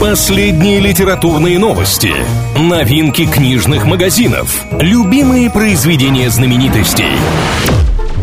Последние литературные новости, новинки книжных магазинов, любимые произведения знаменитостей.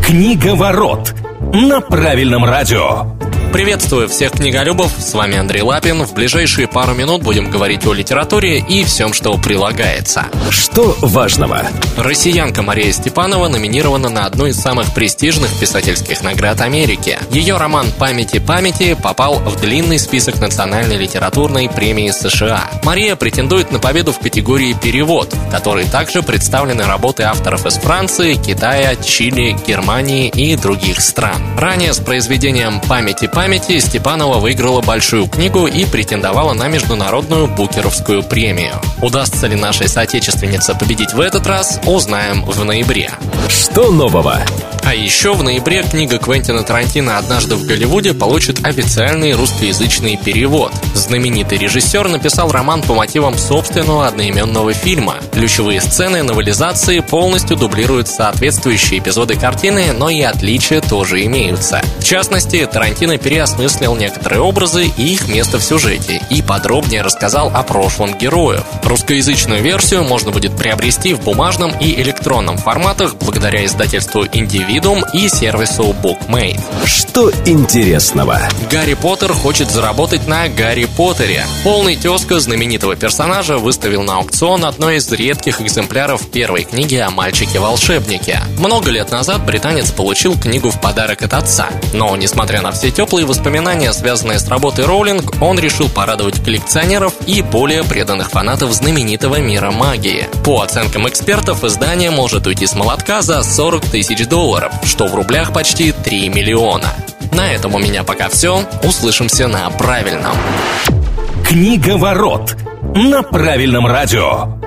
Книга ворот на правильном радио. Приветствую всех книголюбов, с вами Андрей Лапин. В ближайшие пару минут будем говорить о литературе и всем, что прилагается. Что важного? Россиянка Мария Степанова номинирована на одну из самых престижных писательских наград Америки. Ее роман «Памяти памяти» попал в длинный список Национальной литературной премии США. Мария претендует на победу в категории «Перевод», в которой также представлены работы авторов из Франции, Китая, Чили, Германии и других стран. Ранее с произведением «Памяти памяти» памяти Степанова выиграла большую книгу и претендовала на международную букеровскую премию. Удастся ли нашей соотечественнице победить в этот раз, узнаем в ноябре. Что нового? А еще в ноябре книга Квентина Тарантино «Однажды в Голливуде» получит официальный русскоязычный перевод. Знаменитый режиссер написал роман по мотивам собственного одноименного фильма. Ключевые сцены новелизации полностью дублируют соответствующие эпизоды картины, но и отличия тоже имеются. В частности, Тарантино переосмыслил некоторые образы и их место в сюжете и подробнее рассказал о прошлом героев. Русскоязычную версию можно будет приобрести в бумажном и электронном форматах благодаря издательству «Индивид» Individuum и сервису BookMate. Что интересного? Гарри Поттер хочет заработать на Гарри Поттере. Полный тезка знаменитого персонажа выставил на аукцион одной из редких экземпляров первой книги о мальчике-волшебнике. Много лет назад британец получил книгу в подарок от отца. Но, несмотря на все теплые воспоминания, связанные с работой Роулинг, он решил порадовать коллекционеров и более преданных фанатов знаменитого мира магии. По оценкам экспертов, издание может уйти с молотка за 40 тысяч долларов долларов, что в рублях почти 3 миллиона. На этом у меня пока все. Услышимся на правильном. Книга ворот на правильном радио.